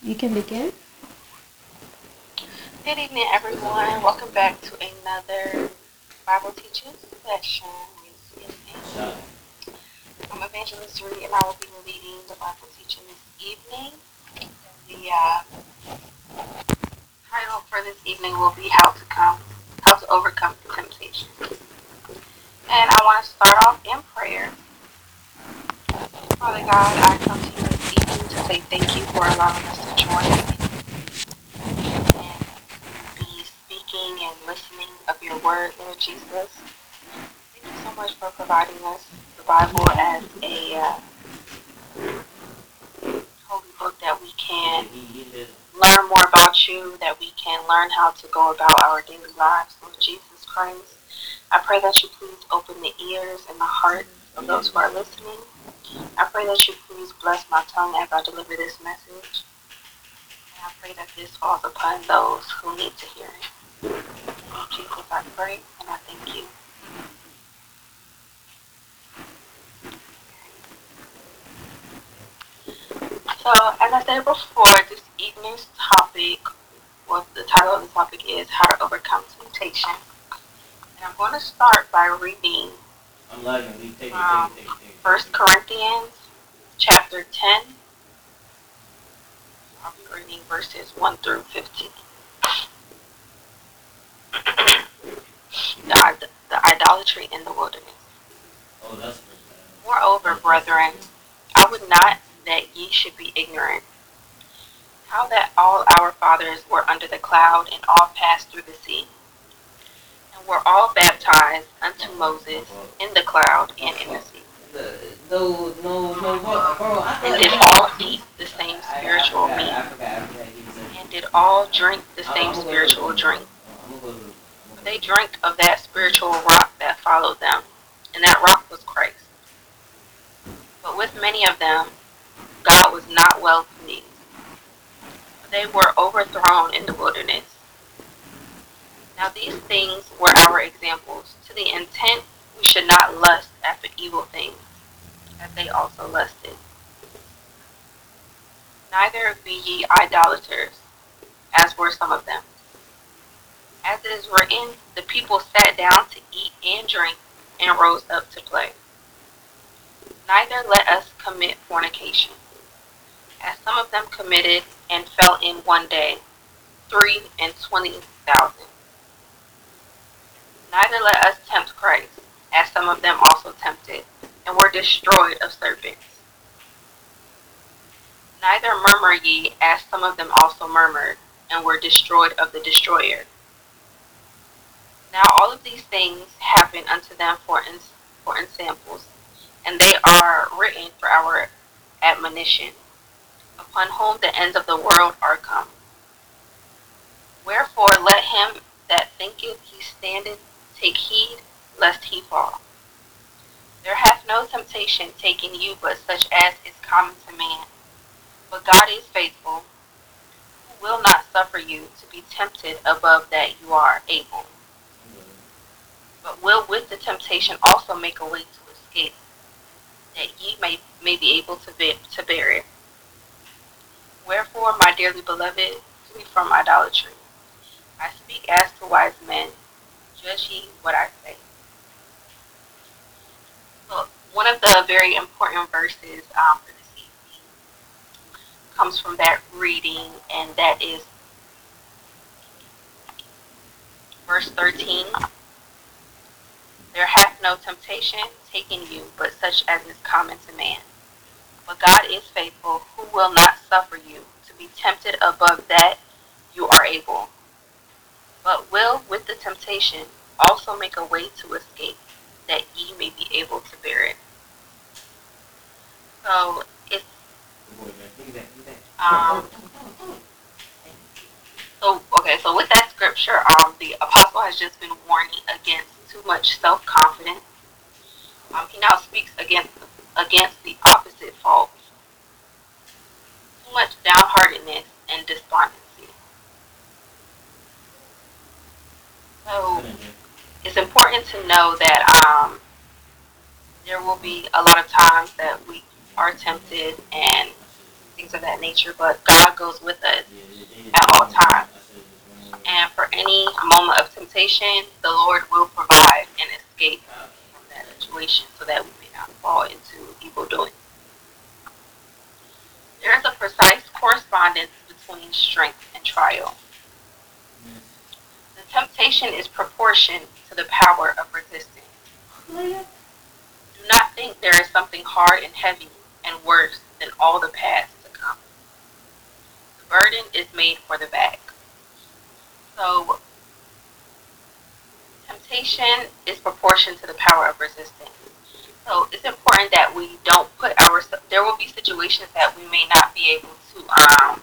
You can begin. Good evening, everyone. Welcome back to another Bible teaching session. I'm Evangelist Rudy, and I will be leading the Bible teaching this evening. The uh, title for this evening will be "How to Come, How to Overcome Temptation." And I want to start off in prayer. Father God, I come to you say thank you for allowing us to join and be speaking and listening of your word, Lord Jesus. Thank you so much for providing us the Bible as a uh, holy book that we can learn more about you, that we can learn how to go about our daily lives, Lord Jesus Christ. I pray that you please open the ears and the hearts of those who are listening. I pray that you please bless my tongue as I deliver this message. And I pray that this falls upon those who need to hear it. In Jesus, I pray and I thank you. So, as I said before, this evening's topic, well, the title of the topic is How to Overcome Temptation. And I'm going to start by reading I'm lagging. We take it, Um, First Corinthians chapter 10. I'll be reading verses 1 through 15. the, the idolatry in the wilderness. Oh. Moreover, brethren, I would not that ye should be ignorant. How that all our fathers were under the cloud and all passed through the sea, and were all baptized unto Moses in the cloud and in the sea. No, no, no, bro. bro And did all eat the same I- I spiritual forgot, meat, I forgot, I forgot. He said- and did all drink the same I'm gonna go spiritual drink. Go For they drank of that spiritual rock that followed them, and that rock was Christ. But with many of them, God was not well pleased. For they were overthrown in the wilderness. Now these things were our examples, to the intent we should not lust after evil things, as they also lusted. Neither be ye idolaters, as were some of them. As it is written, the people sat down to eat and drink and rose up to play. Neither let us commit fornication, as some of them committed and fell in one day, three and twenty thousand. Neither let us tempt Christ, as some of them also tempted, and were destroyed of serpents. Neither murmur ye, as some of them also murmured, and were destroyed of the destroyer. Now all of these things happen unto them for ins- for ensamples, and they are written for our admonition, upon whom the ends of the world are come. Wherefore let him that thinketh he standeth take heed lest he fall. There hath no taken you but such as is common to man. But God is faithful, who will not suffer you to be tempted above that you are able but will with the temptation also make a way to escape, that ye may, may be able to, be, to bear it. Wherefore, my dearly beloved, flee from idolatry. I speak as to wise men, judge ye what I say. One of the very important verses um, for this evening comes from that reading, and that is verse 13. There hath no temptation taken you, but such as is common to man. But God is faithful, who will not suffer you to be tempted above that you are able, but will with the temptation also make a way to escape, that ye may be able to bear it. So it's Good boy, man. Give me that, give me that. um so okay, so with that scripture, um the apostle has just been warning against too much self confidence. Um he now speaks against against the opposite fault. Too much downheartedness and despondency. So it's important to know that um, there will be a lot of times that we are tempted and things of that nature, but God goes with us. At all times. And for any moment of temptation, the Lord will provide an escape from that situation so that we may not fall into evil doing. There is a precise correspondence between strength and trial. The temptation is proportioned to the power of resistance. Do not think there is something hard and heavy and worse than all the past to come. The burden is made for the back. So, temptation is proportion to the power of resistance. So it's important that we don't put our. There will be situations that we may not be able to. Um,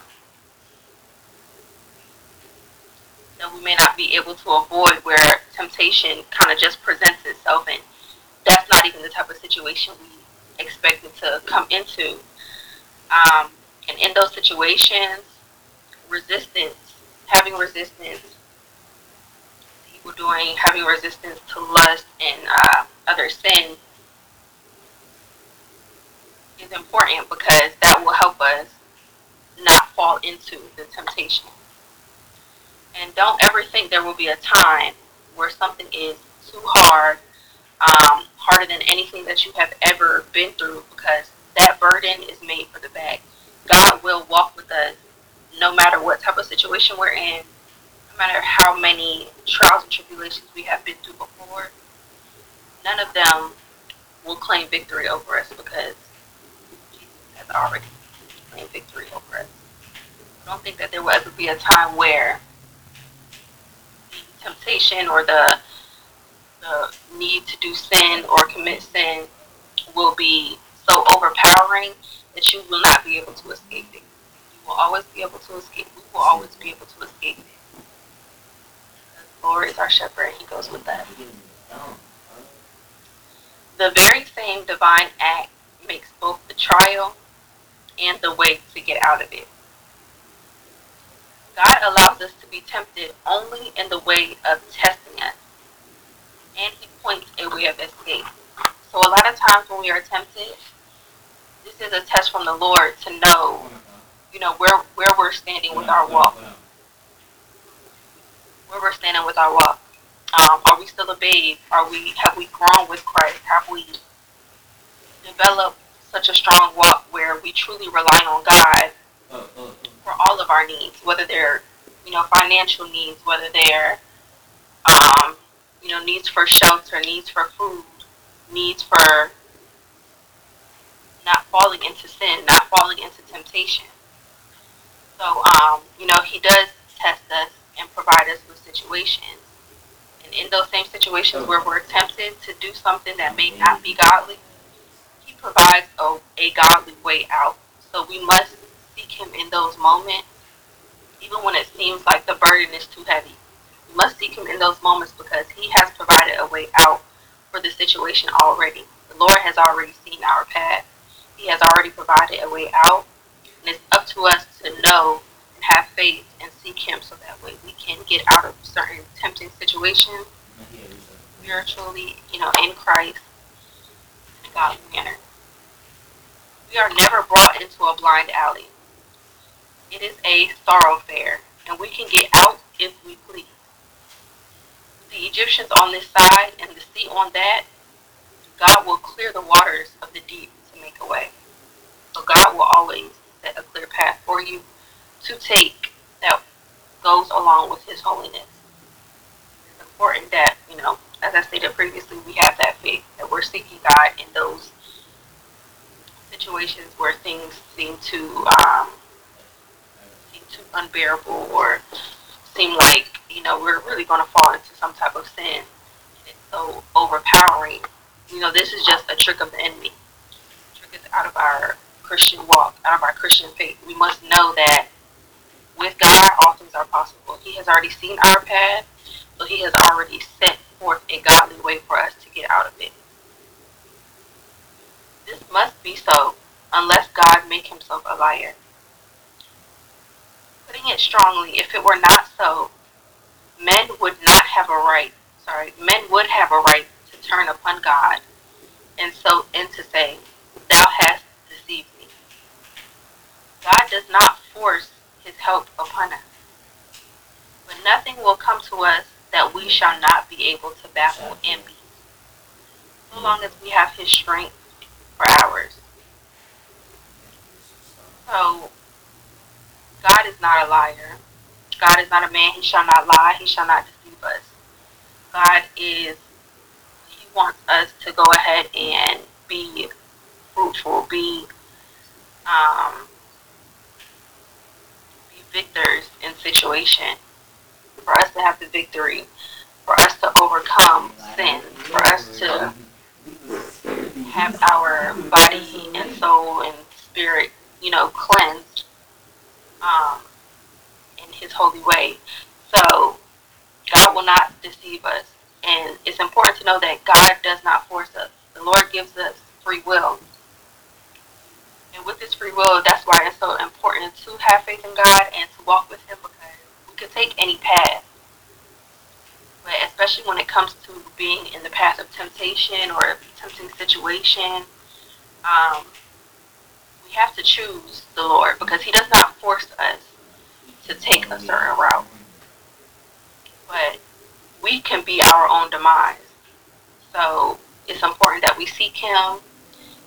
that we may not be able to avoid where temptation kind of just presents itself, and that's not even the type of situation we expected to come into. Um, and in those situations, resistance, having resistance, people doing, having resistance to lust and uh, other sins is important because that will help us not fall into the temptation. And don't ever think there will be a time where something is too hard, um, harder than anything that you have ever been through because that burden is made for the back. God will walk with us no matter what type of situation we're in, no matter how many trials and tribulations we have been through before. None of them will claim victory over us because Jesus has already claimed victory over us. I don't think that there will ever be a time where the temptation or the the need to do sin or commit sin will be so overpowering that you will not be able to escape it. You will always be able to escape. We will always be able to escape it. The Lord is our shepherd, He goes with us. The very same divine act makes both the trial and the way to get out of it. God allows us to be tempted only in the way of testing us, points a way of escape. So, a lot of times when we are tempted, this is a test from the Lord to know, you know, where where we're standing with our walk, where we're standing with our walk. Um, are we still a babe? Are we have we grown with Christ? Have we developed such a strong walk where we truly rely on God for all of our needs, whether they're you know financial needs, whether they're um, you know needs for shelter, needs for food, needs for not falling into sin, not falling into temptation. So um, you know He does test us and provide us with situations. And in those same situations where we're tempted to do something that may not be godly, He provides a, a godly way out. So we must seek Him in those moments, even when it seems like the burden is too heavy. We must seek Him in those moments because He has provided a way out for the situation already. The Lord has already seen our path, He has already provided a way out. And it's up to us to know and have faith and seek Him so that way we can get out of certain tempting situations spiritually, you know, in Christ in a godly manner. We are never brought into a blind alley. It is a thoroughfare, and we can get out if we please. The Egyptians on this side and the sea on that, God will clear the waters of the deep to make a way. So God will always set a clear path for you to take that goes along with His holiness. It's important that, you know, as I stated previously, we have that faith that we're seeking God in those situations where things seem to um, seem too unbearable or seem like you know we're really going to fall into some type of sin. It's so overpowering. You know, this is just a trick of the enemy. trick is out of our Christian walk, out of our Christian faith. We must know that with God, all things are possible. He has already seen our path, so He has already set forth a godly way for us to get out of it. This must be so, unless God make himself a liar. Putting it strongly, if it were not so, men would not have a right, sorry, men would have a right to turn upon God and so and to say, Thou hast deceived me. God does not force his help upon us. But nothing will come to us that we shall not be able to baffle and beat. So long as we have his strength for ours. So, God is not a liar. God is not a man, he shall not lie, he shall not deceive us. God is, he wants us to go ahead and be fruitful, be, um, be victors in situation. For us to have the victory, for us to overcome sin, for us to have our body and soul and spirit, you know, cleansed um, His holy way. So God will not deceive us, and it's important to know that God does not force us. The Lord gives us free will, and with this free will, that's why it's so important to have faith in God and to walk with Him because we can take any path. But especially when it comes to being in the path of temptation or a tempting situation, um, we have to choose the Lord because He does not force us to take a certain route. But we can be our own demise. So it's important that we seek Him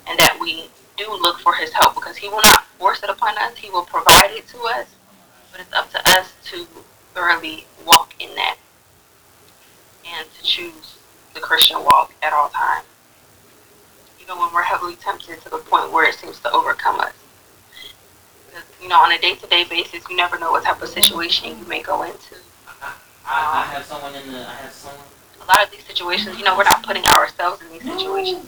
and that we do look for His help because He will not force it upon us, He will provide it to us. But it's up to us to thoroughly walk in that and to choose the Christian walk at all times. Even when we're heavily tempted to the point where it seems to overcome us. Because, you know, on a day to day basis, you never know what type of situation you may go into. I, I have someone in the. I have someone. A lot of these situations, you know, we're not putting ourselves in these situations.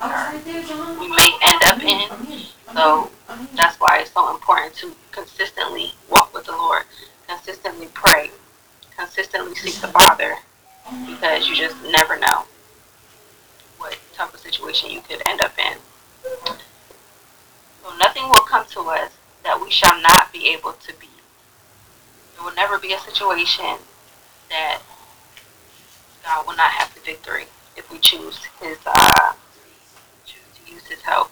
We may end up in. So that's why it's so important to consistently walk with the Lord, consistently pray, consistently seek the Father, because you just never know what type of situation you could end up in. Nothing will come to us that we shall not be able to be. There will never be a situation that God will not have the victory if we choose His uh, choose to use His help.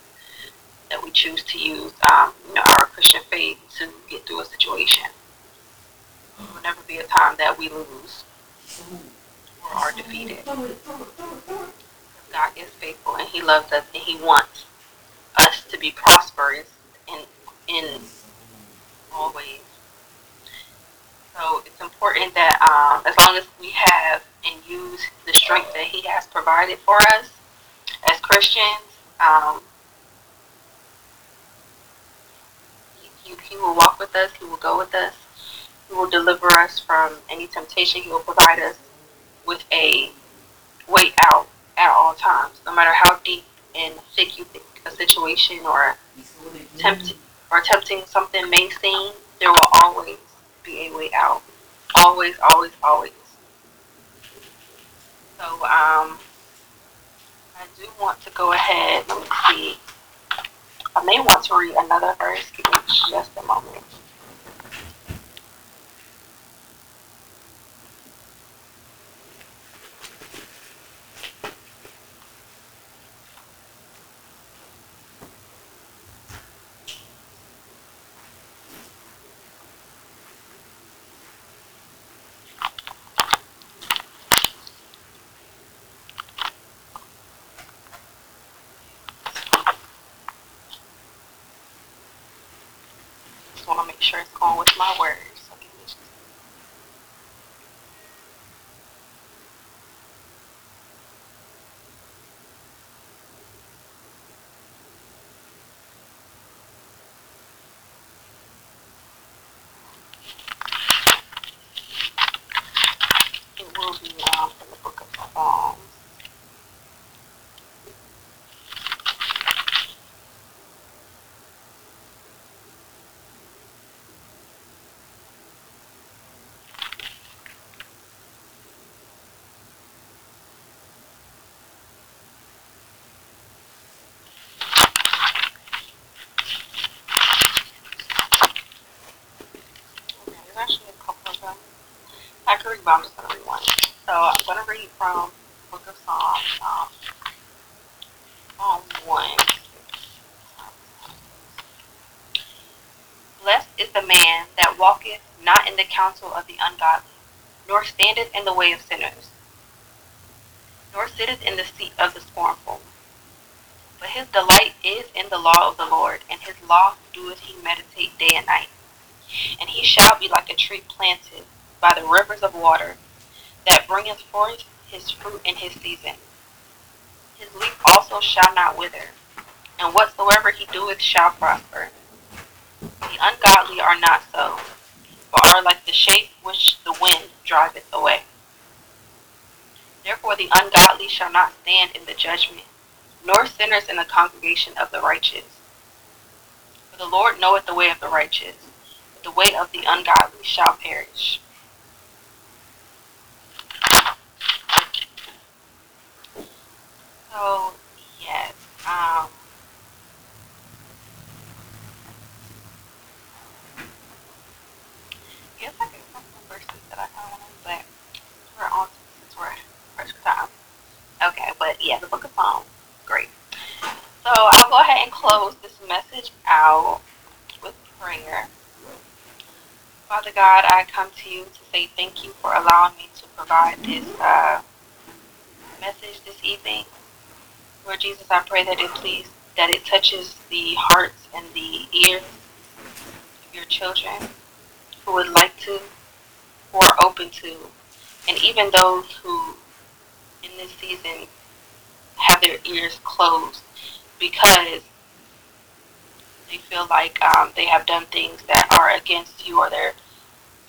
That we choose to use, um, you know, our Christian faith to get through a situation. There will never be a time that we lose or are defeated. God is faithful and He loves us and He wants to be prosperous in in all ways. So it's important that um, as long as we have and use the strength that He has provided for us as Christians, um, he, he will walk with us, He will go with us, He will deliver us from any temptation, He will provide us with a way out at all times, no matter how deep and you think a situation or tempting or tempting something may seem, there will always be a way out. Always, always, always. So, um, I do want to go ahead. Let me see. I may want to read another verse. Give me just a moment. Just want to make sure it's going with my words. It will be um, in the book of Psalms. Okay, there's actually a couple of them. Could read, but I'm just going to read. So I'm going to read from Book of Psalms, um, Psalm 1. Bless the man that walketh not in the counsel of the ungodly, nor standeth in the way of sinners, nor sitteth in the seat of the scornful. But his delight is in the law of the Lord, and his law doeth he meditate day and night. And he shall be like a tree planted by the rivers of water, that bringeth forth his fruit in his season. His leaf also shall not wither, and whatsoever he doeth shall prosper. The ungodly are not so, but are like the shape which the wind driveth away. Therefore the ungodly shall not stand in the judgment, nor sinners in the congregation of the righteous. For the Lord knoweth the way of the righteous, but the way of the ungodly shall perish. So, yes, um, guess I could put some verses that I found, but we're on since we're pressure time. Okay, but the book of Psalms, great. So I'll go ahead and close this message out with prayer. Father God, I come to you to say thank you for allowing me to provide this uh, message this evening. Lord Jesus, I pray that it please that it touches the hearts and the ears of your children who would like to, who are open to, and even those who in this season have their ears closed because they feel like um, they have done things that are against you or their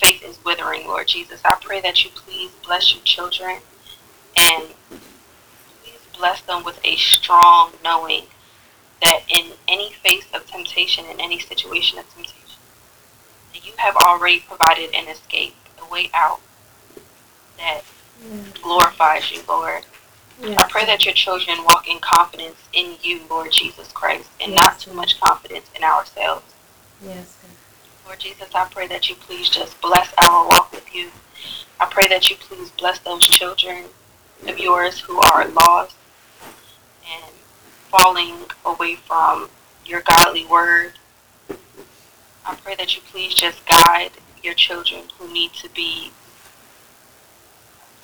faith is withering, Lord Jesus. I pray that you please bless your children and please bless them with a strong knowing that in any face of temptation, in any situation of temptation, that you have already provided an escape, a way out that glorifies you, Lord. Yes. I pray that your children walk in confidence in you, Lord Jesus Christ, and not too much confidence in ourselves. Yes, Lord Jesus, I pray that you please just bless our walk with you. I pray that you please bless those children of yours who are lost and falling away from your godly word. I pray that you please just guide your children who need to be.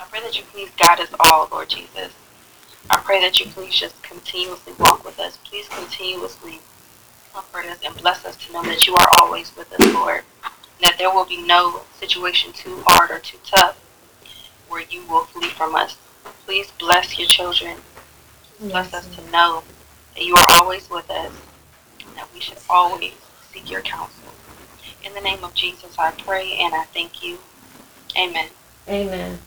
I pray that you please guide us all, Lord Jesus. I pray that you please just continuously walk with us. Please continuously comfort us and bless us to know that you are always with us, Lord. And that there will be no situation too hard or too tough where you will flee from us. Please bless your children. Bless us to know that you are always with us and that we should always seek your counsel. In the name of Jesus, I pray and I thank you. Amen. Amen.